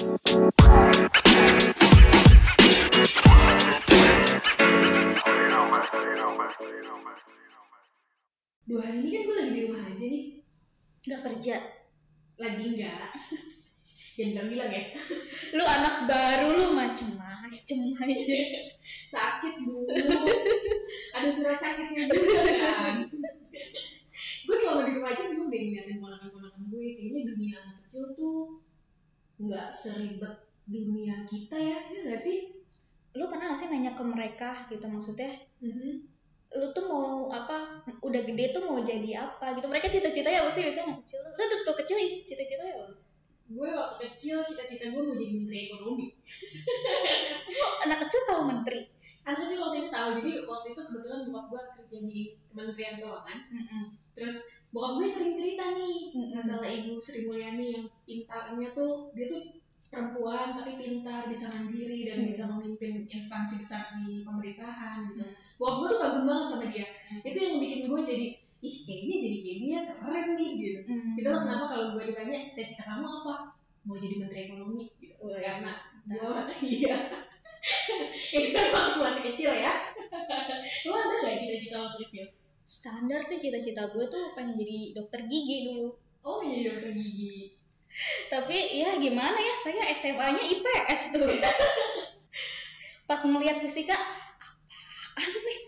dua hari ini kan gue lagi di rumah aja nih. Nggak kerja. Lagi enggak jangan bilang bilang ya. Lu anak baru lu macem-macem aja. Sakit dulu ada surat sakitnya juga kan. Gue selama di rumah aja sih gue udah ngeliatin ponakan-ponakan gue kayaknya dunia anak kecil tuh nggak seribet dunia kita ya ya nggak sih? Lu pernah gak sih nanya ke mereka gitu maksudnya? Mhm. lu tuh mau apa udah gede tuh mau jadi apa gitu? Mereka cita-citanya apa sih? Biasanya anak kecil. Lu tuh tuh kecil cita-citanya apa? Gue waktu kecil cita-cita gue mau jadi menteri ekonomi. Anak kecil tahu menteri? Anak kecil waktu itu tahu. Jadi waktu itu kebetulan bokap gue kerja di kementerian keuangan. Mm-mm. Terus bokap gue sering cerita nih masalah ibu Sri Mulyani yang pintarnya tuh dia tuh perempuan tapi pintar bisa mandiri dan Hmm. bisa memimpin instansi besar di pemerintahan gitu. Bokap gue tuh kagum banget sama dia. Itu yang bikin gue jadi ih kayaknya jadi kayak dia keren nih gitu. Mm. itu lah kenapa kalau gue ditanya cita-cita kamu apa? Mau jadi menteri ekonomi? Gitu. Wah, karena gue iya. Itu kan waktu masih kecil ya. Lo ada gak cita-cita waktu kecil standar sih cita-cita gue tuh pengen jadi dokter gigi dulu. Oh menjadi dokter gigi. Tapi ya gimana ya saya SMA-nya IPS tuh. Pas ngelihat fisika apaan nih?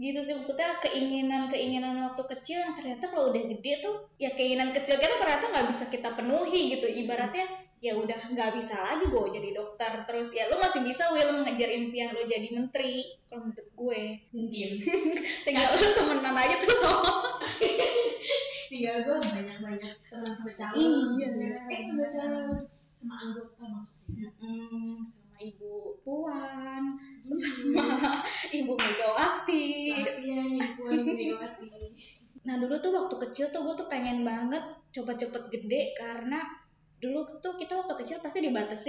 Gitu sih maksudnya keinginan keinginan waktu kecil yang ternyata kalau udah gede tuh ya keinginan kecil kita ternyata nggak bisa kita penuhi gitu. Ibaratnya ya udah nggak bisa lagi gue jadi dokter. Terus ya lu masih bisa Will ngejar impian lu jadi menteri kalau menurut gue. Mungkin. Tinggal lu temenan aja tuh. Sama tinggal gue banyak-banyak teman sama calon. Iya. eh sama calon sama anggota maksudnya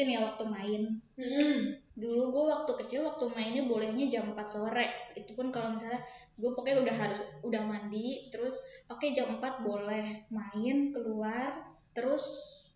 dibatasin ya waktu main. Hmm. dulu gue waktu kecil waktu mainnya bolehnya jam 4 sore. Itu pun kalau misalnya gue pokoknya udah harus udah mandi terus oke jam 4 boleh main keluar terus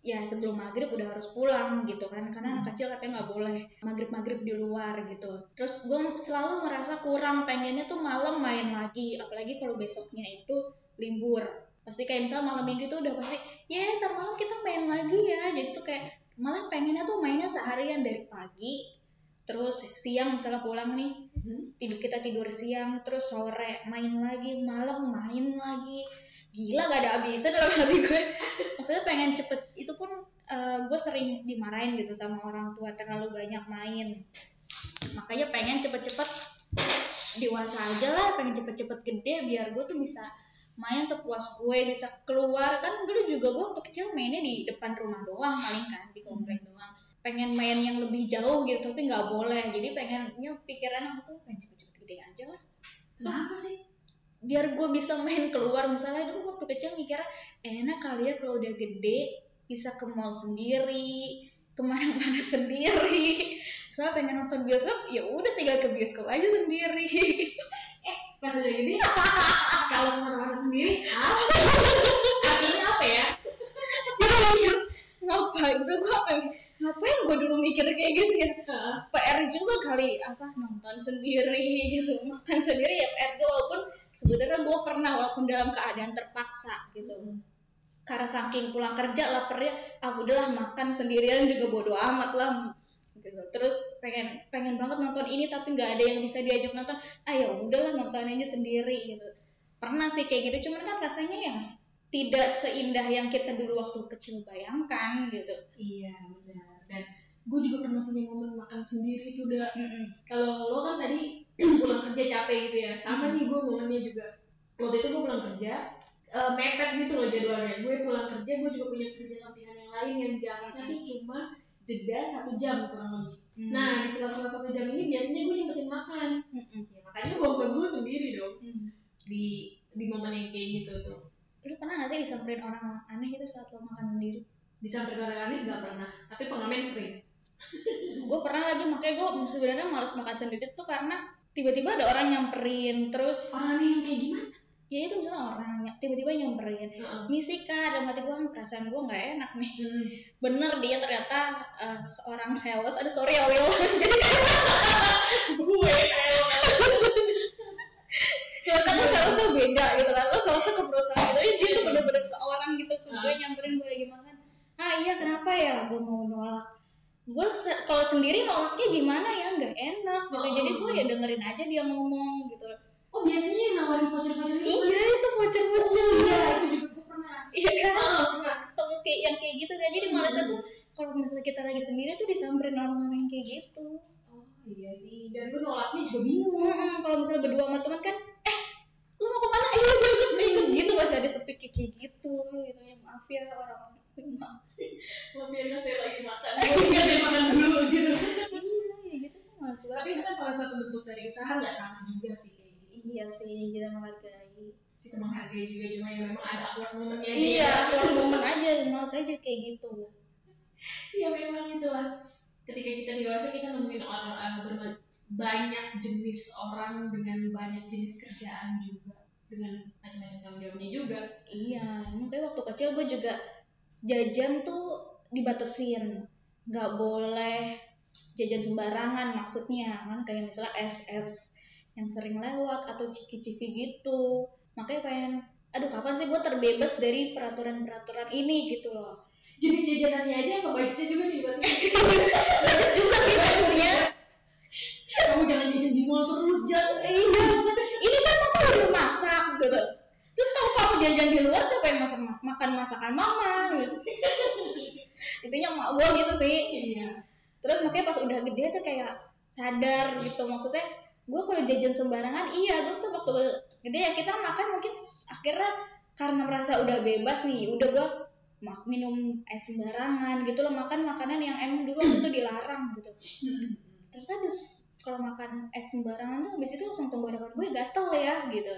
ya sebelum maghrib udah harus pulang gitu kan. Karena anak kecil katanya nggak boleh maghrib maghrib di luar gitu. Terus gue selalu merasa kurang pengennya tuh malam main lagi. Apalagi kalau besoknya itu libur. Pasti kayak misalnya malam minggu tuh udah pasti ya ntar malam kita main lagi ya. Jadi tuh kayak malah pengennya tuh mainnya seharian dari pagi terus siang misalnya pulang nih Hmm. tidur kita tidur siang terus sore main lagi malam main lagi. Gila gak ada habisnya dalam hati gue. Maksudnya pengen cepet itu pun eh, gue sering dimarahin gitu sama orang tua terlalu banyak main. Makanya pengen cepet-cepet dewasa aja lah pengen cepet-cepet gede biar gue tuh bisa main sepuas gue bisa keluar. Kan dulu juga gue waktu kecil mainnya di depan rumah doang paling kan di komplek doang. Pengen main yang lebih jauh gitu tapi nggak boleh. Jadi pengennya pikiran aku tuh pengen cepet-cepet gede aja lah. Kenapa sih? Biar gue bisa main keluar. Misalnya dulu waktu kecil mikirnya enak kali ya kalau udah gede bisa ke mall sendiri ke mana-mana sendiri. Soalnya pengen nonton bioskop ya udah tinggal ke bioskop aja sendiri. Pas udah gede kalau ke mana-mana sendiri artinya apa ya? Ya ngapain? Tuh gue pengen ngapain gue dulu mikir kayak gitu ya. PR juga kali apa nonton sendiri gitu. Makan sendiri ya PR gue walaupun sebenarnya gue pernah walaupun dalam keadaan terpaksa gitu. Karena saking pulang kerja laparnya ah udahlah makan sendirian juga bodo amat lah. Gitu. terus pengen pengen banget nonton ini tapi nggak ada yang bisa diajak nonton. Ah ya udahlah nonton aja sendiri gitu pernah sih kayak gitu cuman kan rasanya yang tidak seindah yang kita dulu waktu kecil bayangkan gitu. Iya benar. Dan gue juga pernah punya momen makan sendiri tuh udah Mm-mm. kalau lo kan tadi pulang kerja capek gitu ya. Sama nih gue momennya juga. Waktu itu gue pulang kerja eh, mepet gitu loh jadwalnya. Gue pulang kerja gue juga punya kerja sampingan yang lain yang jaraknya tuh cuma jeda satu jam kurang lebih. Hmm. nah di sela-sela satu jam ini biasanya gue nyempetin makan. Mm-mm. ya, makanya gue buat gue sendiri dong. Hmm. di di momen yang kayak gitu tuh. Lu pernah gak sih disamperin orang aneh gitu saat lo makan sendiri? Di samping orang lain gak pernah tapi pengamen sering. Gue pernah lagi makanya gue sebenarnya malas makan sendiri tuh karena tiba-tiba ada orang nyamperin terus orang aneh yang kayak gimana? Ya itu misalnya orang tiba-tiba nyamperin Heeh. misi kak dalam hati gue perasaan gue nggak enak nih. Mm. bener dia ternyata eh, seorang sales ada sorry ya Will. Jadi gue ternyata gue nyamperin gue lagi makan. Ah iya kenapa ya? Gue mau nolak. Gue se- kalau sendiri nolaknya gimana ya? Nggak enak gitu. Jadi gue ya dengerin aja dia ngomong gitu. Oh biasanya yang nawarin voucher-voucher itu iya itu voucher-voucher. Iya itu juga gue pernah. Iya kan? Heeh, pernah. Ketemu kayak yang kayak gitu kan. Jadi malasnya tuh kalau misalnya kita lagi sendiri tuh disamperin orang-orang yang kayak gitu. Oh iya sih. Dan gue nolaknya juga bingung. Mm-mm, kalau misalnya berdua sama teman kan eh lu mau ke mana? Ayo ikut ikut gitu. Masih ada speak kayak gitu gitu ya maaf ya orang. Maaf Maaf ya saya lagi makan. Saya makan dulu gitu. Iya ya gitu kan maksudnya tapi itu kan salah satu bentuk dari usaha nggak salah juga sih kayak gitu. Iya sih kita menghargai. Kita menghargai juga cuma yang memang ada awkward momennya iya keluar momen aja males aja kayak gitu. Iya memang itulah ketika kita dewasa kita nemuin orang berba- banyak jenis orang dengan banyak jenis kerjaan juga dengan macam-macam tanggung jawabnya juga. Iya emang kayak waktu kecil gue juga jajan tuh dibatasin nggak boleh jajan sembarangan maksudnya kan? Kayak misalnya SS yang sering lewat atau ciki-ciki gitu. Makanya pengen aduh kapan sih gue terbebas dari peraturan-peraturan ini? Gitu loh. Jenis jajanannya aja apa budgetnya juga nih buat juga sih tentunya makan masakan mama gitu. Intinya emak gue gitu sih. Iya. Terus makanya pas udah gede tuh kayak sadar gitu maksudnya gue kalau jajan sembarangan iya gue tuh waktu gede ya kita makan mungkin akhirnya karena merasa udah bebas nih udah gue mak minum es sembarangan gitu loh makan makanan yang emang dulu waktu itu dilarang gitu. Ternyata abis kalau makan es sembarangan tuh abis itu langsung tenggorokan gue gatel ya gitu.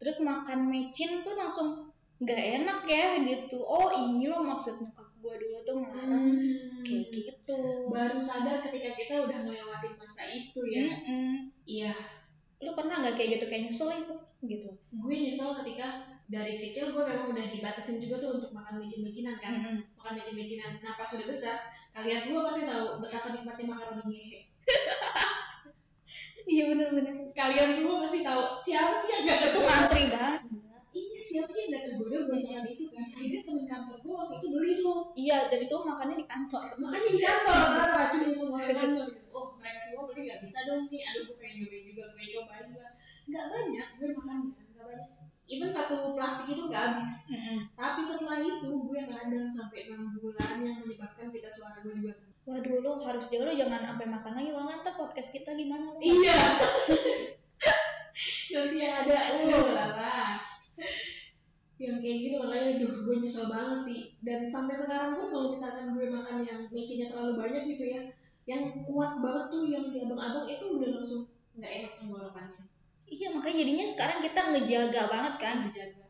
Terus makan mecin tuh langsung nggak enak ya gitu. Oh ini loh maksud nyokap gue dulu tuh melarang kayak gitu. Baru sadar ketika kita udah melewati masa itu ya. Iya. Lu pernah nggak kayak gitu kayak nyesel itu gitu. Gue nyesel ketika dari kecil gue memang udah dibatasin juga tuh untuk makan micin-micinan kan. Mm-mm. makan micin-micinan nah pas udah besar kalian semua pasti tahu betapa nikmatnya makaroni ngehe. Iya bener-bener. Kalian semua pasti tahu siapa sih yang gak tergoda ngantri banget siapa sih yang tergoda buat makan itu kan? Akhirnya temen kantor gue waktu itu beli tuh. Iya dan itu makannya di kantor. Makanya di kantor sekarang racunin semua gitu. oh mereka semua beli gak bisa dong nih. Aduh gue pengen nyobain juga gue cobain lah nggak banyak gue makan nggak banyak even satu plastik itu nggak habis. Tapi setelah itu gue kadang sampai enam bulan yang menyebabkan pita suara gue juga. Waduh lo harus jaga lo jangan sampai makan lagi. Kalau nggak ntar podcast kita gimana lo? Iya. Nanti yang ada oh lah yang kayak gitu makanya duh gue nyesel banget sih. Dan sampai sekarang pun kalau misalkan gue makan yang micinnya terlalu banyak gitu ya yang kuat banget tuh yang di abang-abang itu udah langsung nggak enak tenggorokannya iya makanya jadinya sekarang kita ngejaga banget kan.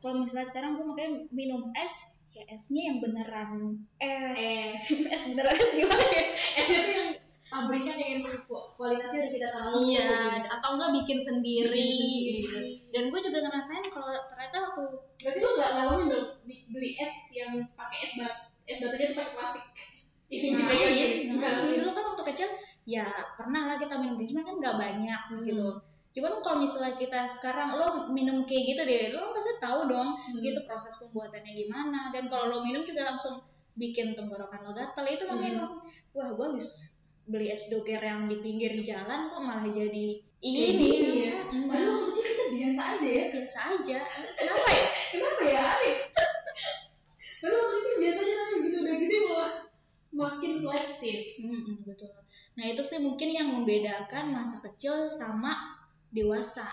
Kalau misalnya sekarang gue makanya minum es ya esnya yang beneran es. Es. Es beneran es gimana ya? Esnya tuh yang emang ku- kualitasnya udah kita tahu iya gitu. atau enggak bikin sendiri, Bikin gitu. sendiri. dan gue juga ngerasain kalau ternyata waktu berarti lo nggak ngalamin dong beli es yang pakai es bat es batunya tuh pakai plastik ini Nah, iya, gitu. nah, dulu kan waktu kecil ya pernah lah kita minum gitu, cuman kan nggak banyak Hmm. gitu. Cuman kalau misalnya kita sekarang lo minum kayak gitu deh, lo pasti tahu dong Hmm. gitu proses pembuatannya gimana. Dan kalau lo minum juga langsung bikin tenggorokan lo gatel itu makanya Hmm. lo, wah gue habis beli es doger yang di pinggir jalan kok malah jadi Kayak ini gini ya. Mm, Padahal waktu kecil kita biasa aja ya. biasa aja. Kenapa ya? Kenapa ya aneh? Padahal waktu kecil biasa aja tapi begitu udah gede malah makin selektif. Mm-mm, betul. Nah itu sih mungkin yang membedakan masa kecil sama dewasa.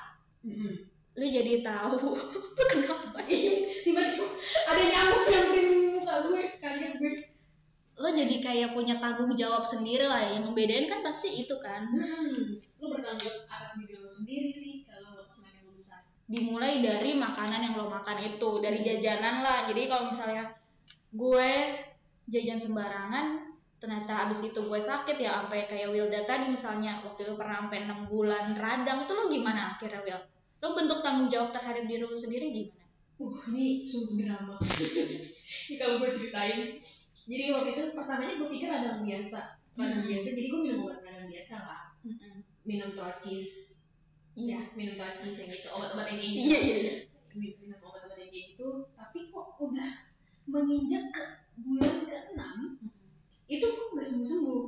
Lu jadi tahu lu kenapa? Tiba-tiba ada nyamuk yang di muka gue, kaget gue. Lo jadi kayak punya tanggung jawab sendiri lah. Yang membedain kan pasti itu kan. Hmm, lu bertanggung jawab atas diri lu sendiri sih kalau semakin lu besar. Dimulai dari makanan yang lo makan itu, dari jajanan lah. Jadi kalau misalnya gue jajan sembarangan, ternyata abis itu gue sakit ya sampai kayak Wilda tadi misalnya waktu itu pernah sampai enam bulan radang itu lo gimana akhirnya Wil? lo bentuk tanggung jawab terhadap diri lo sendiri gimana uh ini sungguh drama ini kalau gue ceritain jadi waktu itu pertamanya gue pikir radang biasa radang Hmm. biasa jadi gue minum obat radang biasa lah. Minum torcis ya minum torcis yang gitu obat-obat yang kayak gitu. Iya iya iya. Minum obat-obat yang kayak gitu tapi kok udah menginjak ke bulan ke-6 itu kok nggak sembuh-sembuh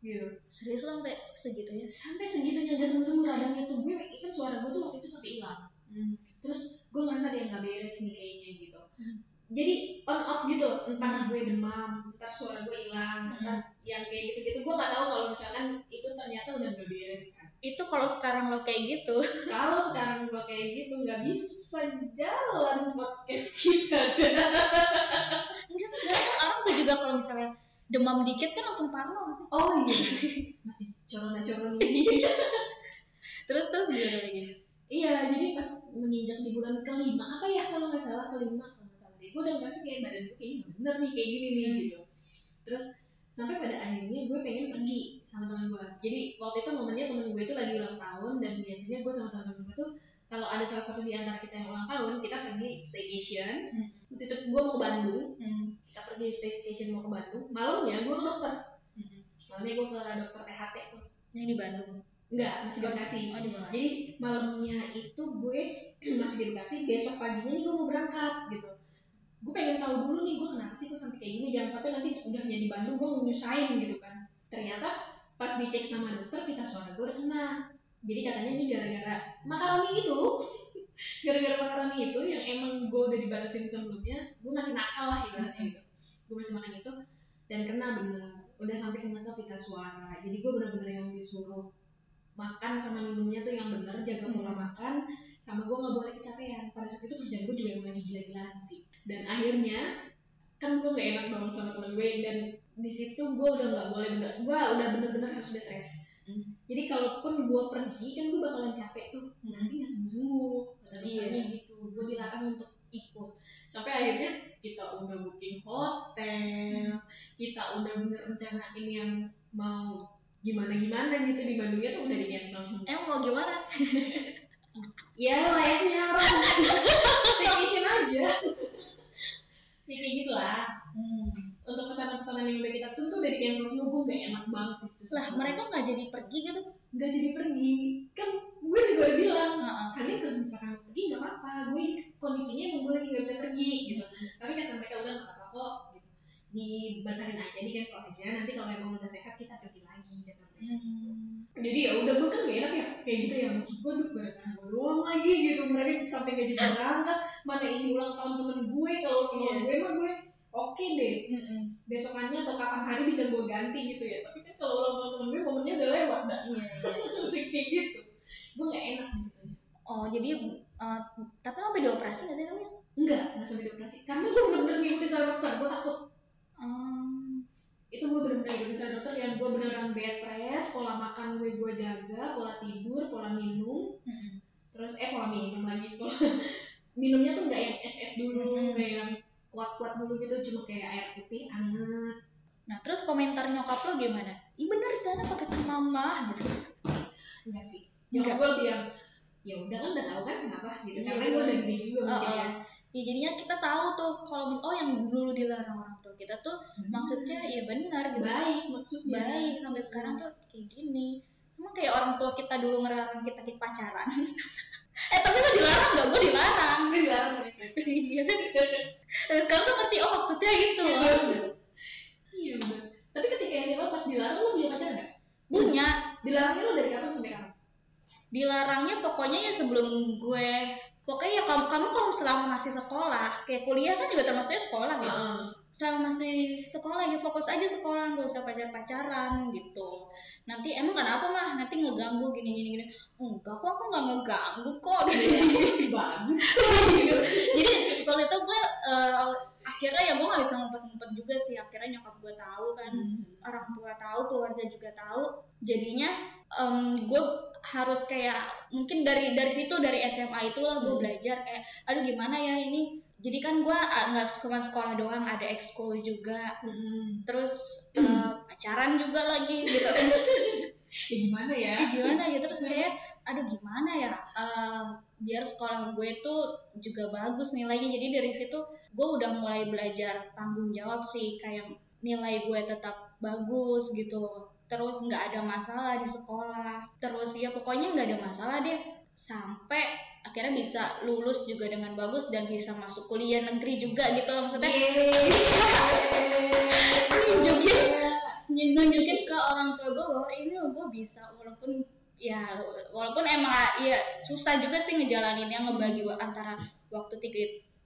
gitu. Serius sampai segitunya? Sampai segitunya nggak sembuh-sembuh radangnya tuh gue kan suara gue tuh waktu itu sampai hilang. Terus gue ngerasa dia nggak beres nih kayaknya gitu. Hmm. Jadi on off gitu. Entah Hmm. gue demam entah suara gue hilang entah yang kayak gitu gitu gue nggak tahu kalau misalkan itu ternyata udah nggak beres kan. Itu kalau sekarang lo kayak gitu. Kalau sekarang gue kayak gitu nggak bisa jalan podcast kita. Enggak orang tuh juga kalau misalnya demam dikit kan langsung parno oh iya. Masih corona corona ini terus terus gimana lagi? Iya jadi pas menginjak di bulan kelima apa ya kalau nggak salah kelima gue udah ngerasa kayak badan gue kayaknya bener nih kayak gini nih gitu. Terus sampai pada akhirnya gue pengen pergi sama teman gue jadi waktu itu momennya temen gue itu lagi ulang tahun dan biasanya gue sama teman-teman gue tuh kalau ada salah satu di antara kita yang ulang tahun kita pergi staycation. Hmm. waktu itu gue mau ke Bandung. Hmm. kita pergi staycation mau ke Bandung. Malamnya gue ke dokter. Hmm. malamnya gue ke dokter THT tuh. Yang di Bandung? Enggak masih di Bekasi. Oh di jadi malamnya itu gue masih di Bekasi besok paginya nih gue mau berangkat gitu gue pengen tahu dulu nih gue kenapa sih gue sampai kayak gini? Jangan sampai nanti udah di Bandung gue mau nyusahin gitu kan. Ternyata pas dicek sama dokter pita suara gue kena jadi katanya ini gara-gara makaroni itu gara-gara makaroni itu yang emang gue udah dibatasin sebelumnya gue masih nakal lah gitu. Gue masih makan itu dan kena bener. Udah sampai kena ke pita suara. Jadi gue bener-bener yang disuruh makan sama minumnya tuh yang bener jaga pola makan sama gue nggak boleh kecapean. Pada saat itu kerjaan gue juga lagi gila-gilaan sih. Dan akhirnya kan gue nggak enak dong sama temen gue dan di situ gue udah nggak boleh bener gue udah bener-bener harus bed rest Hmm. jadi kalaupun gue pergi kan gue bakalan capek tuh. Nanti nggak sembuh sembuh kata Iya. dokternya gitu. Gue dilarang untuk ikut. Sampai akhirnya kita udah booking hotel. Kita udah bener rencanain yang mau gimana gimana gitu di Bandungnya tuh udah di cancel semua. Emang mau gimana ya layaknya orang. Staycation aja. ya kayak gitu lah hmm. untuk pesanan-pesanan yang udah kita tuh tuh udah di cancel semua gue gak enak banget di situ. Lah mereka nggak jadi pergi gitu? Nggak jadi pergi. Kan gue juga udah bilang kalian kalau misalkan pergi nggak apa-apa gue kondisinya emang gue lagi nggak bisa pergi gitu. Tapi kata mereka udah nggak apa-apa kok gitu. dibatalin aja di cancel aja. Nanti kalau emang udah sehat kita pergi Hmm. jadi ya udah gue kan gak enak ya kayak gitu ya maksud gue duh gara-gara gue doang lagi gitu mereka sampai gak jadi berangkat mana ini ulang tahun temen gue kalau kalau Iya. gue mah gue oke deh Mm-mm. besokannya atau kapan hari bisa gue ganti gitu ya tapi kan kalau ulang tahun temen gue momennya udah lewat dah Iya, iya. kayak gitu gue gak enak di situ oh jadi eh, tapi lo sampai dioperasi nggak sih kamu enggak nggak sampai dioperasi karena gue bener-bener ngikutin sama dokter gue takut Hmm. itu gue bener-bener ngikutin sama dokter yang gue beneran bed rest pola makan gue gue jaga pola tidur pola minum Mm-mm. terus eh pola minum lagi pola minumnya tuh nggak yang es dulu Mhm. kayak yang kuat-kuat dulu gitu cuma kayak air putih anget. Nah terus komentar nyokap lo gimana? Ih bener kan pakai mama? Gitu. Enggak sih. Nyokap gue lebih yang ya udah kan udah tahu kan kenapa? Gitu. Iya, karena gue udah gede juga Oh, mungkin ya. Oh. ya jadinya kita tahu tuh kalau oh yang dulu dilarang orang tua kita tuh maksudnya ya benar gitu. Baik maksudnya. Baik sampai sekarang tuh kayak gini. Sama kayak orang tua kita dulu ngelarang kita kita pacaran eh tapi lo dilarang gak gue dilarang Gue dilarang. Iya. Tapi sekarang tuh ngerti oh maksudnya gitu. Iya, iya tapi ketika SMA pas dilarang lo punya pacar nggak? Punya. dilarangnya lo dari kapan sampai kapan? Dilarangnya pokoknya ya sebelum gue pokoknya ya kamu kamu kalau selama masih sekolah kayak kuliah kan juga termasuknya sekolah ya Heeh. selama masih sekolah ya fokus aja sekolah nggak usah pacar pacaran gitu. Nanti emang kenapa mah? Nanti ngeganggu gini gini gini. Enggak kok aku nggak ngeganggu kok gitu. bagus. Jadi waktu itu gue eh, akhirnya ya gue nggak bisa ngumpet-ngumpet juga sih. Akhirnya nyokap gue tahu kan orang tua tahu keluarga juga tahu. Jadinya em, gue harus kayak mungkin dari dari situ dari SMA itulah gue Hmm. belajar kayak aduh gimana ya ini? Jadi kan gue nggak cuma sekolah doang ada ekskul juga. Mm-mm. terus eh, pacaran juga lagi gitu. Ya gimana ya? Gimana ya? Terus kayak aduh gimana ya? Eh, biar sekolah gue tuh juga bagus nilainya. Jadi dari situ gue udah mulai belajar tanggung jawab sih kayak nilai gue tetap bagus gitu terus nggak ada masalah di sekolah. Terus ya pokoknya nggak ada masalah deh. Sampai akhirnya bisa lulus juga dengan bagus dan bisa masuk kuliah negeri juga gitu loh maksudnya. Nunjukin nunjukin ke orang tua gue bahwa ini loh gue bisa walaupun ya walaupun emang ya susah juga sih ngejalaninnya ngebagi wa- antara waktu tiga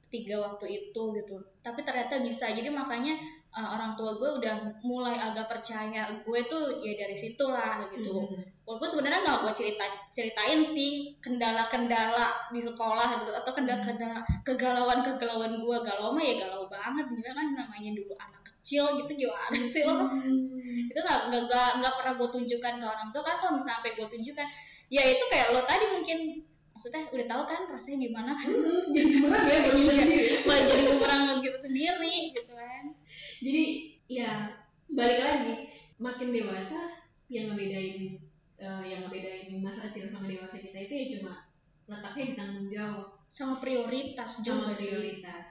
tiga waktu itu gitu. Tapi ternyata bisa. Jadi makanya uh, orang tua gue udah mulai agak percaya gue tuh ya dari situlah gitu. Hmm. walaupun sebenarnya nggak gue cerita ceritain sih kendala-kendala di sekolah gitu atau kendala-kendala kegalauan-kegalauan gue galau mah ya galau banget gila kan. Namanya dulu anak kecil gitu gimana sih lo? Itu nggak nggak nggak pernah gue tunjukkan ke orang tua. Kan kalau misalnya sampai gue tunjukkan ya itu kayak lo tadi mungkin maksudnya udah tahu kan rasanya gimana? Kan Hmm, jadi berat balik lagi makin dewasa yang ngebedain eh, yang ngebedain masa kecil sama dewasa kita itu ya cuma letaknya di tanggung jawab. Sama prioritas juga sama sih. prioritas.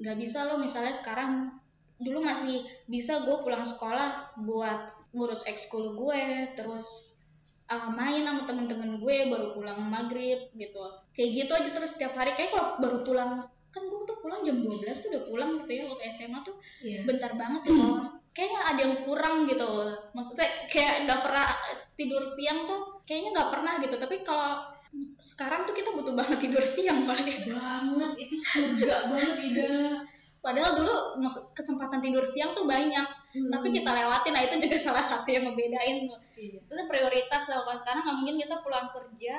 Nggak bisa lo misalnya sekarang dulu masih bisa gue pulang sekolah buat ngurus ekskul gue terus uh, main sama temen-temen gue baru pulang maghrib gitu. Kayak gitu aja terus setiap hari. Kayak kalau baru pulang kan gue tuh pulang jam 12 tuh udah pulang gitu ya waktu SMA tuh Iya. bentar banget sih sekolah kayaknya ada yang kurang gitu maksudnya kayak nggak pernah tidur siang tuh kayaknya nggak pernah gitu tapi kalau sekarang tuh kita butuh banget tidur siang malah banget itu surga banget Ida Padahal dulu kesempatan tidur siang tuh banyak, tapi kita lewatin. Nah itu juga salah satu yang ngebedain tuh. Iya. Itu prioritas lah kalau sekarang nggak mungkin kita pulang kerja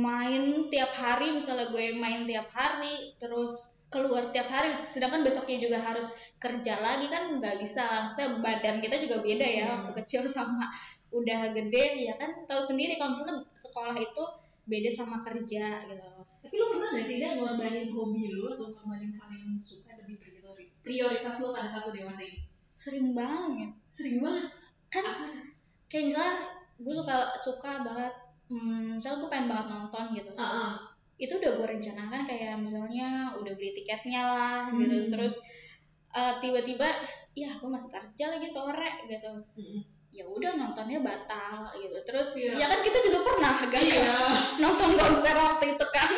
main tiap hari, misalnya gue main tiap hari, terus keluar tiap hari, sedangkan besoknya juga harus kerja lagi kan nggak bisa. Maksudnya badan kita juga beda ya, waktu kecil sama udah gede ya kan tahu sendiri kalau misalnya sekolah itu beda sama kerja gitu. tapi lo pernah gak sih Ida ngorbanin hobi lo atau ngorbanin hal yang suka demi priori- prioritas lo pada satu dewasa ini Sering banget. sering banget Kan apa kayak misalnya gue suka suka banget hmm, misalnya gue pengen banget nonton gitu Ah, ah. itu udah gue rencanakan kayak misalnya udah beli tiketnya lah gitu Hmm. terus eh, tiba-tiba ya gue masih kerja lagi sore gitu Mm-mm. ya udah nontonnya batal gitu terus Iya. ya kan kita juga pernah kan Iya. nonton konser waktu itu kan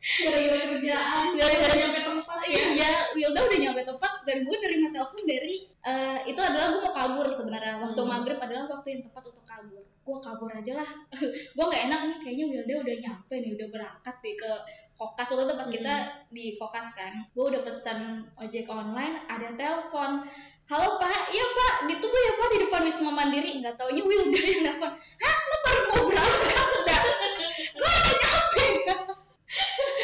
gara-gara kerjaan Gara-gara nyampe tempat ya Iya, Wilda udah nyampe tempat dan gue nerima telepon dari eh, itu adalah gue mau kabur sebenarnya waktu Hmm. maghrib adalah waktu yang tepat untuk kabur. Gue kabur aja lah. gue nggak enak nih kayaknya Wilda udah nyampe nih udah berangkat nih ke kokas waktu tempat Hmm. kita di kokas kan. Gue udah pesan ojek online ada telepon. Halo Pak, iya Pak, ditunggu ya Pak di depan Wisma Mandiri. Nggak taunya Wilda yang telepon. Hah, lu baru mau berangkat? Nggak. Gue udah nyampe.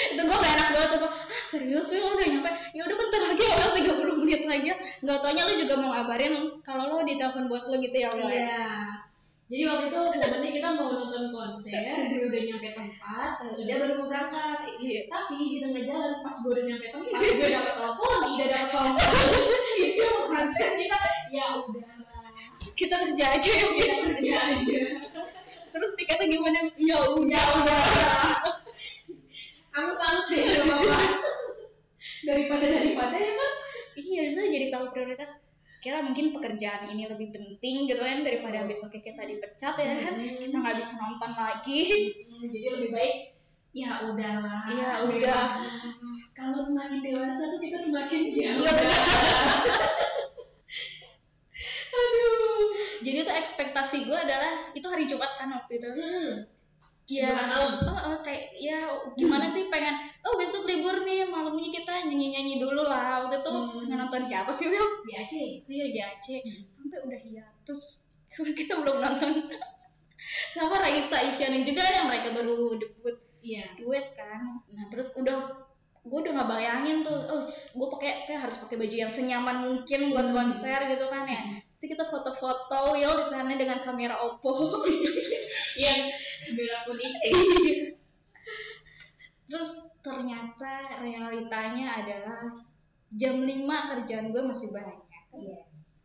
itu gue gak enak banget sumpah ah serius sih lo udah nyampe ya udah bentar lagi ya Wel, 30 menit lagi ya nggak taunya lo juga mau ngabarin kalau lo di telepon bos lo gitu ya Wel ya Iya. Jadi waktu itu momennya kita mau nonton konser, udah nyampe tempat, Ida baru mau berangkat. Iya. Tapi di tengah jalan pas gue udah nyampe tempat, gue dapet telepon, Ida dapet telepon. Itu konser kita, ya udah kita kerja aja ya kita kerja aja. terus tiketnya gimana ya Ya udah. Angus-angus deh gak apa-apa. Daripada daripada ya kan. iya itu jadi tahu prioritas kira mungkin pekerjaan ini lebih penting gitu kan daripada besoknya kita dipecat ya kan Hmm. kita nggak bisa nonton lagi Jadi lebih baik ya udahlah. Ya udah. Kalau semakin dewasa tuh kita semakin ya Ya udah. Aduh. jadi tuh ekspektasi gue adalah itu hari Jumat kan waktu itu Hmm. ya Jumat malam. oh, oh, kayak ya gimana sih pengen oh besok libur nih malamnya kita nyanyi nyanyi dulu lah waktu itu Hmm. pengen nonton siapa sih Will Di Aceh. iya di Aceh sampai udah hiatus kita belum nonton sama Raisa Isyana juga yang mereka baru debut Iya. duet kan nah terus udah gue udah nggak bayangin tuh oh gue pakai kayak harus pakai baju yang senyaman mungkin buat Hmm. konser gitu kan ya itu kita foto-foto Will di sana dengan kamera Oppo Yang kamera kuning. Terus ternyata realitanya adalah jam 5 kerjaan gue masih banyak. Yes.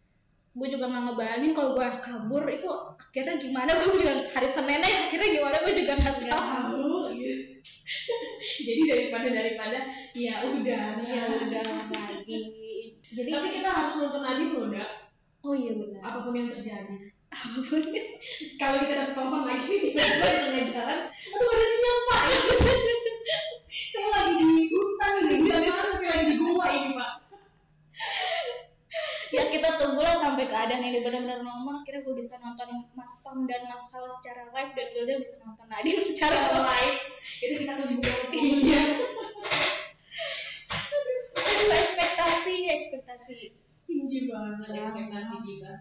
Gue juga nggak ngebayangin kalau gue kabur itu akhirnya gimana? Gue juga hari Seninnya akhirnya gimana? Gue juga nggak Gak tahu. gitu. jadi daripada daripada ya udah. Ya udah lagi. Jadi tapi kita harus nonton Nadif loh dak oh iya benar. Apa pun yang terjadi. Kalau kita dapet telepon lagi tiba-tiba di tengah jalan. Aduh ada sinyal pak keadaan ini benar-benar normal akhirnya gue bisa nonton Mas Pam dan Mas Sal secara live dan gue bisa nonton Nadine secara live. Itu kita tunggu iya. Aduh, ekspektasi ekspektasi. Tinggi banget ekspektasi kita.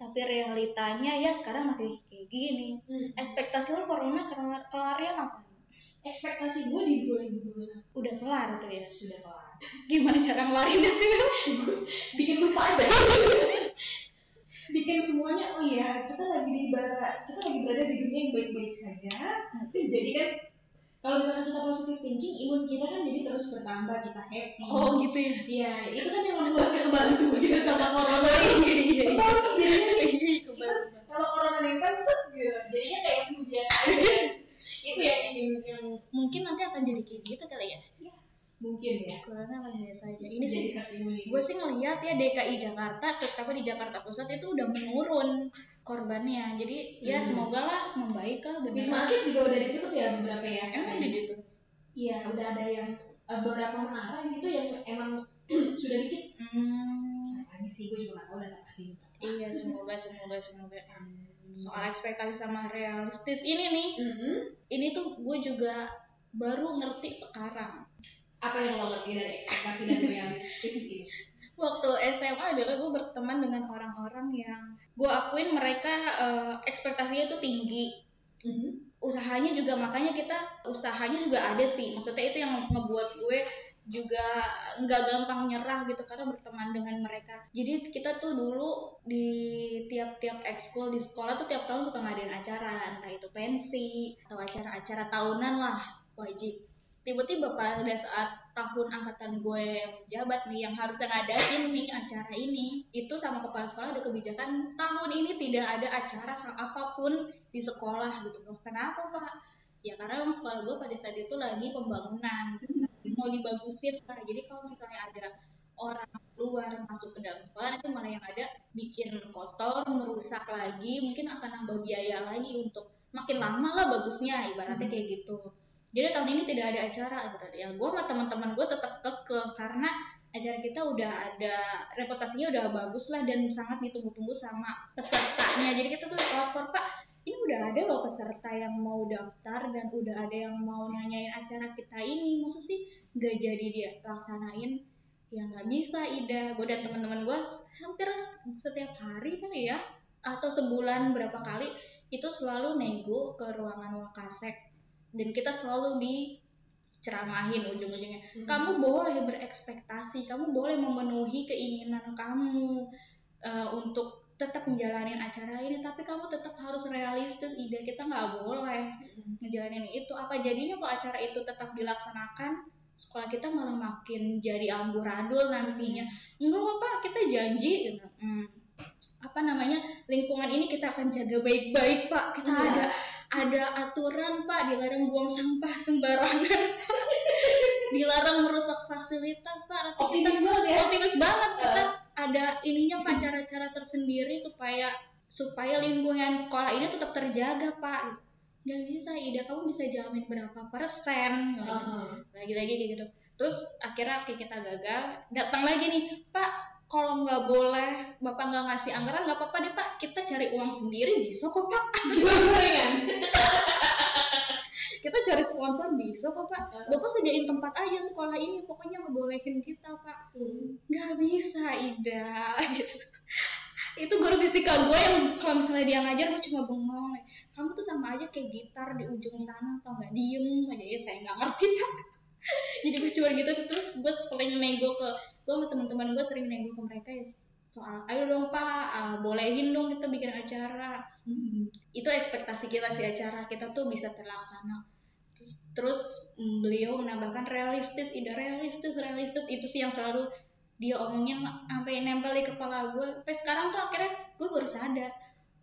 Tapi realitanya ya sekarang masih kayak gini. Hmm. ekspektasi lo corona kelar kelarnya kapan ekspektasi gue di 2021 udah kelar tuh ya? Sudah kelar. Gimana cara ngelarinnya sih? Bikin lupa aja bikin semuanya oh iya kita lagi di barat kita lagi berada di dunia yang baik-baik saja. Jadi kan kalau misalkan kita positive thinking imun kita kan jadi terus bertambah kita happy. Oh gitu ya? Iya, itu kan yang membuat kita bantu gitu sama corona iya Betul, jadinya iya kebayang. kalau corona nempel set gitu. Jadinya kayak flu biasa itu yang yang, yang mungkin nanti akan jadi kayak gitu kali ya mungkin ya. Corona akan biasa aja ini sih jadi immunity gue sih ngelihat ya DKI Jakarta terutama di Jakarta Pusat itu udah menurun korbannya. Jadi ya Hmm. semoga lah membaik lah Wisma Atlet juga udah ditutup ya beberapa ya? Emang di situ Iya, udah ada yang eh, beberapa menara gitu yang emang sudah dikit. hmm, Katanya sih gue juga gak tahu data pasti. iya semoga semoga semoga. Soal ekspektasi sama realistis ini nih Mm-hmm. ini tuh gue juga baru ngerti sekarang Apa yang lo ngerti dari ekspektasi dan realistis ini? waktu SMA adalah gue berteman dengan orang-orang yang gue akuin mereka eh, ekspektasinya tuh tinggi. Mm-hmm. usahanya juga makanya kita usahanya juga ada sih. Maksudnya itu yang ngebuat gue juga nggak gampang nyerah gitu karena berteman dengan mereka. Jadi kita tuh dulu di tiap-tiap ekskul di sekolah tuh tiap tahun suka ngadain acara. Entah itu pensi atau acara-acara tahunan lah wajib tiba-tiba pada saat tahun angkatan gue yang jabat nih yang harusnya ngadain nih acara ini itu sama kepala sekolah ada kebijakan tahun ini tidak ada acara apa pun di sekolah gitu loh. Kenapa pak? Ya karena emang sekolah gue pada saat itu lagi pembangunan mau dibagusin nah jadi kalau misalnya ada orang luar masuk ke dalam sekolah nanti malah yang ada bikin kotor merusak lagi mungkin akan nambah biaya lagi untuk makin lama lah bagusnya ibaratnya kayak gitu jadi tahun ini tidak ada acara gitu ya gue sama teman-teman gue tetap kekeh karena acara kita udah ada reputasinya udah bagus lah dan sangat ditunggu-tunggu sama pesertanya. Jadi kita tuh lapor pak ini udah ada loh peserta yang mau daftar dan udah ada yang mau nanyain acara kita ini. Maksud sih nggak jadi dia laksanain? Ya nggak bisa Ida. Gue dan teman-teman gue hampir setiap hari kali ya atau sebulan berapa kali itu selalu nego ke ruangan wakasek dan kita selalu diceramahin ujung-ujungnya Hmm. kamu boleh berekspektasi kamu boleh memenuhi keinginan kamu eh, untuk tetap menjalani acara ini tapi kamu tetap harus realistis ide kita nggak boleh ngejalanin itu apa jadinya kalau acara itu tetap dilaksanakan sekolah kita malah makin jadi amburadul nantinya enggak kok pak kita janji gitu. Hmm. apa namanya lingkungan ini kita akan jaga baik-baik pak kita Iya. ada ada aturan pak dilarang buang sampah sembarangan. Dilarang merusak fasilitas pak. Optimis banget ya. optimis banget kita ada ininya pak cara-cara tersendiri supaya supaya lingkungan sekolah ini tetap terjaga pak. Nggak bisa Ida kamu bisa jamin berapa persen? Lagi-lagi kayak gitu. Terus akhirnya kita gagal. Datang lagi nih pak kalau nggak boleh bapak nggak ngasih anggaran nggak apa-apa deh pak. Kita cari uang sendiri bisa kok pak. Kita cari sponsor bisa kok pak. Bapak sediain tempat aja sekolah ini pokoknya ngebolehin kita pak. Nggak bisa Ida. Gitu itu guru fisika gue yang kalau misalnya dia ngajar gue cuma bengong. Kamu tuh sama aja kayak gitar di ujung sana atau nggak? Diem aja ya saya nggak ngerti pak. Jadi gue cuma gitu terus gue sering nego ke gue sama teman-teman gue sering nego ke mereka ya soal ayo dong pak ah, bolehin dong kita bikin acara. Itu ekspektasi kita sih acara kita tuh bisa terlaksana. Terus terus mm, beliau menambahkan realistis ide realistis realistis. Itu sih yang selalu dia omongnya sampai nempel di kepala gue sampai sekarang tuh akhirnya gue baru sadar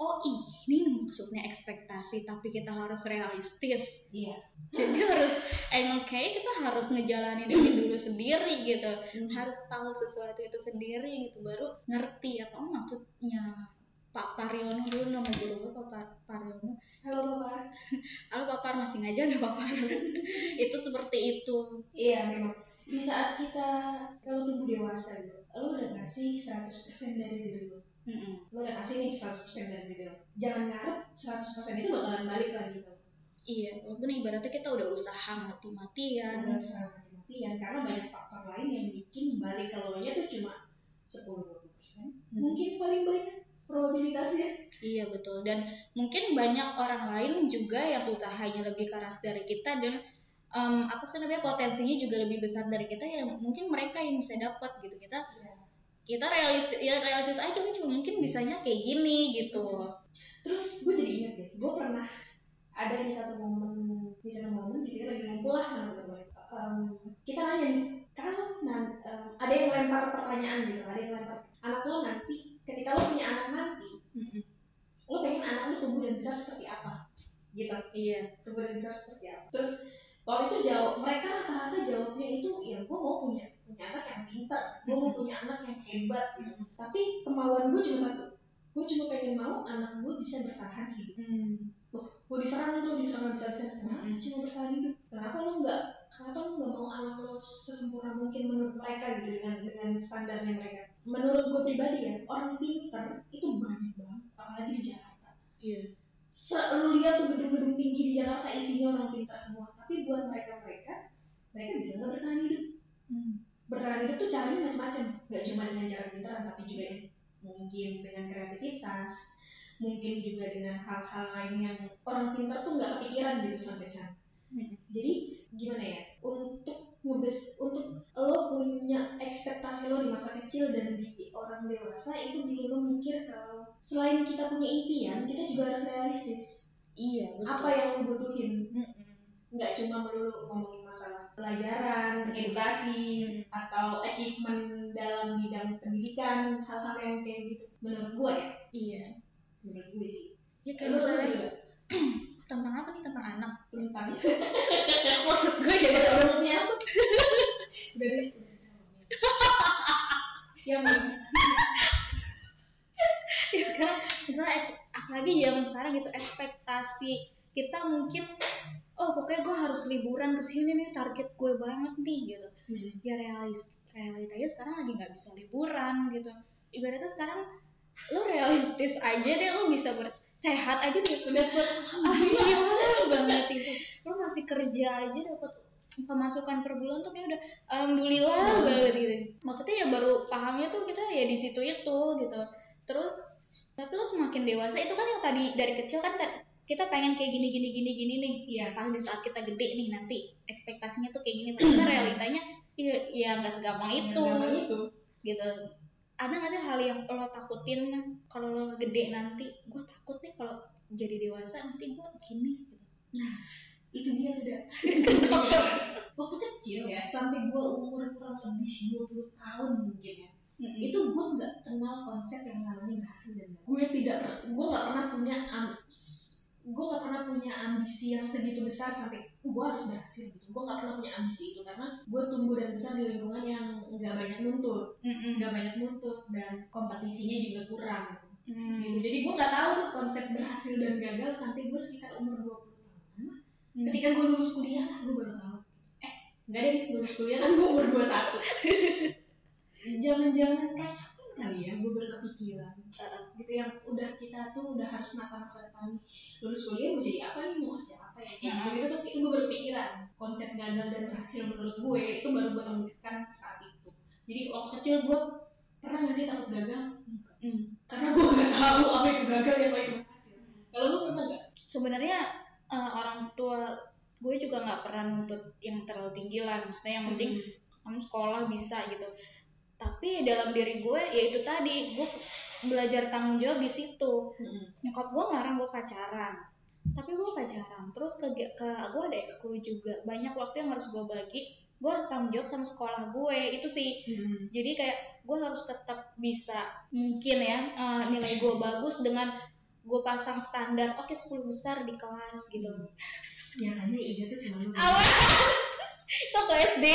oh ini maksudnya ekspektasi tapi kita harus realistis. Iya. Jadi harus emang kayak kita harus ngejalanin ini dulu sendiri gitu. Hmm. harus tahu sesuatu itu sendiri gitu baru ngerti apa maksudnya Pak Pariono dulu nama guru gue Pak Par- Pariono halo bapak halo Pak Par masih ngajar nggak Pak Par? Itu seperti itu. Iya memang. Di saat kita kalau tumbuh dewasa gitu lo udah kasih 100% dari diri lo Mm-mm. lo udah kasih nih 100% dari diri lo jangan ngarep 100% itu bakalan balik lagi tuh iya walaupun ibaratnya kita udah usaha mati-matian. Udah usaha mati-matian karena banyak faktor lain yang bikin balik ke lo nya tuh cuma 10-20% mungkin paling banyak probabilitasnya. Iya betul. Dan mungkin banyak orang lain juga yang usahanya lebih keras dari kita dan em, apa sih namanya potensinya juga lebih besar dari kita yang mungkin mereka yang bisa dapat gitu. Kita ya. Kita realistis ya realistis aja kan cuma mungkin bisanya kayak gini gitu. Terus gue jadi ingat deh gue pernah ada di satu momen di satu momen kita lagi ngumpul lah sama teman-teman Em, kita nanya nih karena em, ada yang lempar pertanyaan gitu ada yang lempar anak lo nanti ketika lo punya anak nanti lo pengen anak lo tumbuh dan besar seperti apa? Gitu. Iya. Tumbuh dan besar seperti apa. Terus waktu itu jawab mereka rata-rata jawabnya itu ya gue mau punya punya anak yang pintar gue mau punya anak yang hebat gitu. tapi kemauan gue cuma satu. Gue cuma pengen mau anak gue bisa bertahan hidup. Hmm. loh gue diserang tuh diserang bisa bisa kenapa Hmm. cuma bertahan hidup kenapa lo nggak kenapa lo nggak mau anak lo sesempurna mungkin menurut mereka gitu dengan dengan standarnya mereka? Menurut gue pribadi ya orang pintar itu banyak banget apalagi di Jakarta. Iya. Se lu lihat tuh gedung-gedung tinggi di Jakarta isinya orang pintar semua. Tapi buat mereka mereka mereka bisa nggak bertahan hidup. Hmm. bertahan hidup tuh caranya macam-macam. Nggak cuma dengan cara pintaran tapi juga mungkin dengan kreativitas mungkin juga dengan hal-hal lain yang orang pintar tuh nggak kepikiran gitu sampai sana Mm-mm. jadi gimana ya untuk ngebes untuk lo punya ekspektasi lo di masa kecil dan di orang dewasa itu bikin lo mikir kalau selain kita punya impian kita juga harus realistis. Iya betul. Apa yang lo butuhin? Nggak cuma melulu ngomongin masalah pelajaran edukasi atau achievement dalam bidang pendidikan hal-hal yang kayak gitu. Menurut gue ya. Iya. Menurut gue sih. Ya kayak misalnya tentang apa nih? Tentang anak. Tentang maksud gue ya umumnya apa? Berarti yang manifestasi ya sekarang misalnya apalagi zaman sekarang gitu ekspektasi kita mungkin oh pokoknya gue harus liburan ke sini nih target gue banget nih gitu. Ya realis realitanya sekarang lagi nggak bisa liburan gitu. Ibaratnya sekarang lo realistis aja deh lo bisa ber sehat aja deh dapet alhamdulillah banget itu lo masih kerja aja dapat pemasukan per bulan tuh kayak udah alhamdulillah banget gitu. Maksudnya ya baru pahamnya tuh kita ya di situ itu gitu. Terus tapi lo semakin dewasa itu kan yang tadi dari kecil kan kita pengen kayak gini gini gini gini nih. Pas di saat kita gede nih nanti ekspektasinya tuh kayak gini. Ternyata realitanya ya ya nggak segampang itu. Gampang itu. Gitu. Ada nggak sih hal yang lo takutin kalau lo gede nanti? Gue takut nih kalau jadi dewasa nanti gue gini gitu. itu dia tidak waktu kecil ya sampai gue umur kurang lebih 20 tahun mungkin ya Mm-mm. itu gue nggak kenal konsep yang namanya berhasil dan gagal. gue tidak gue nggak pernah punya am- gue nggak pernah punya ambisi yang segitu besar sampai gue harus berhasil gitu gue nggak pernah punya ambisi itu karena gue tumbuh dan besar di lingkungan yang nggak banyak nuntut Mm-mm. nggak banyak nuntut dan kompetisinya juga kurang Mm. gitu. jadi gue nggak tahu tuh konsep berhasil dan gagal sampai gue sekitar umur 20 tahun Mm. ketika gue lulus kuliah lah gue baru tahu eh nggak deh lulus kuliah kan gue umur 21 jangan-jangan kayak kali ya gue baru kepikiran Uh-uh. gitu yang udah kita tuh udah harus nata masa depan nih lulus kuliah mau jadi apa nih? Mau kerja apa ya? Kayak Mm-mm. gitu tuh itu gue baru pikiran konsep gagal dan berhasil menurut gue itu baru gue temukan saat itu. Jadi waktu kecil gue pernah nggak sih takut gagal? Mm. karena gue nggak tahu apa itu gagal ya apa itu berhasil. Kalau lu pernah nggak? Sebenarnya eh, orang tua gue juga nggak pernah nuntut yang terlalu tinggi lah. Maksudnya yang penting kamu sekolah bisa gitu tapi dalam diri gue ya itu tadi gue belajar tanggung jawab di situ. Nyokap gue ngarang gue pacaran. Tapi gue pacaran terus ke ke gue ada ekskul juga. Banyak waktu yang harus gue bagi gue harus tanggung jawab sama sekolah gue itu sih. Jadi kayak gue harus tetap bisa mungkin ya eh, nilai gue bagus dengan gue pasang standar oke 10 besar di kelas gitu. Ya kayaknya Iga tuh selalu SD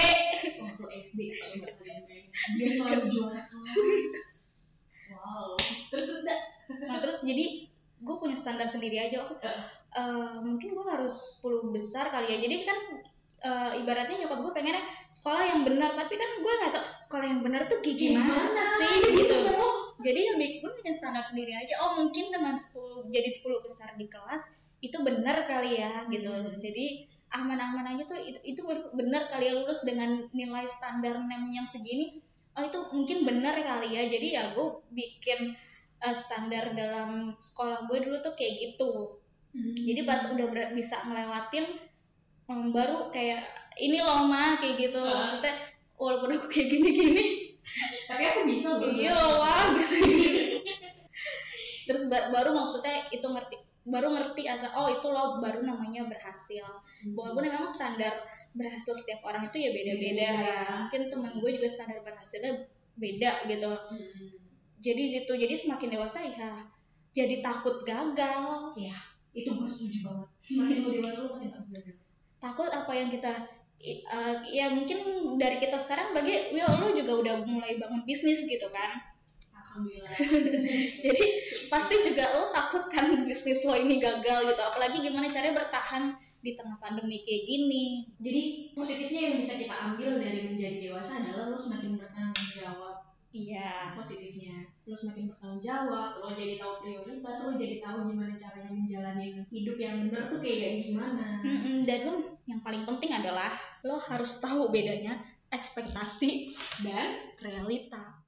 waktu SD nggak kalian kayak dia selalu juara kelas. Wow. Terus terus dah nah terus jadi gue punya standar sendiri aja oh, eh, mungkin gue harus 10 besar kali ya. Jadi kan eh, ibaratnya nyokap gue pengennya sekolah yang benar. Tapi kan gue nggak tau sekolah yang benar tuh kayak gimana, sih gitu. jadi lebih gue bikin standar sendiri aja. Oh mungkin dengan 10 jadi 10 besar di kelas itu benar kali ya gitu. Hmm. jadi aman-aman aja tuh itu, itu benar kali ya lulus dengan nilai standar nem yang segini oh itu mungkin benar kali ya. Jadi ya gue bikin eh, standar dalam sekolah gue dulu tuh kayak gitu. Jadi pas udah ber- bisa ngelewatin em, baru kayak ini loh mah kayak gitu. Ah. maksudnya walaupun aku kayak gini-gini. Tapi aku bisa loh iya wah terus ba- baru maksudnya itu ngerti baru ngerti asal oh itu loh baru namanya berhasil. Walaupun memang standar berhasil setiap orang itu ya beda-beda. Beda. ya mungkin teman gue juga standar berhasilnya beda gitu. Hmm. jadi situ jadi semakin dewasa ya jadi takut gagal. Ya itu gue setuju banget. Semakin lo dewasa lo makin takut gagal. Takut apa yang kita eh, ya mungkin dari kita sekarang bagi Will lo juga udah mulai bangun bisnis gitu kan? Alhamdulillah. Jadi pasti juga lo takut kan bisnis lo ini gagal gitu. Apalagi gimana caranya bertahan di tengah pandemi kayak gini. Jadi positifnya yang bisa kita ambil dari menjadi dewasa adalah lo semakin bertanggung jawab. Iya. Positifnya. Lo semakin bertanggung jawab lo jadi tahu prioritas lo jadi tahu gimana caranya menjalani hidup yang benar tuh kayak gimana. Mm-mm, dan lo yang paling penting adalah lo harus tahu bedanya ekspektasi dan realita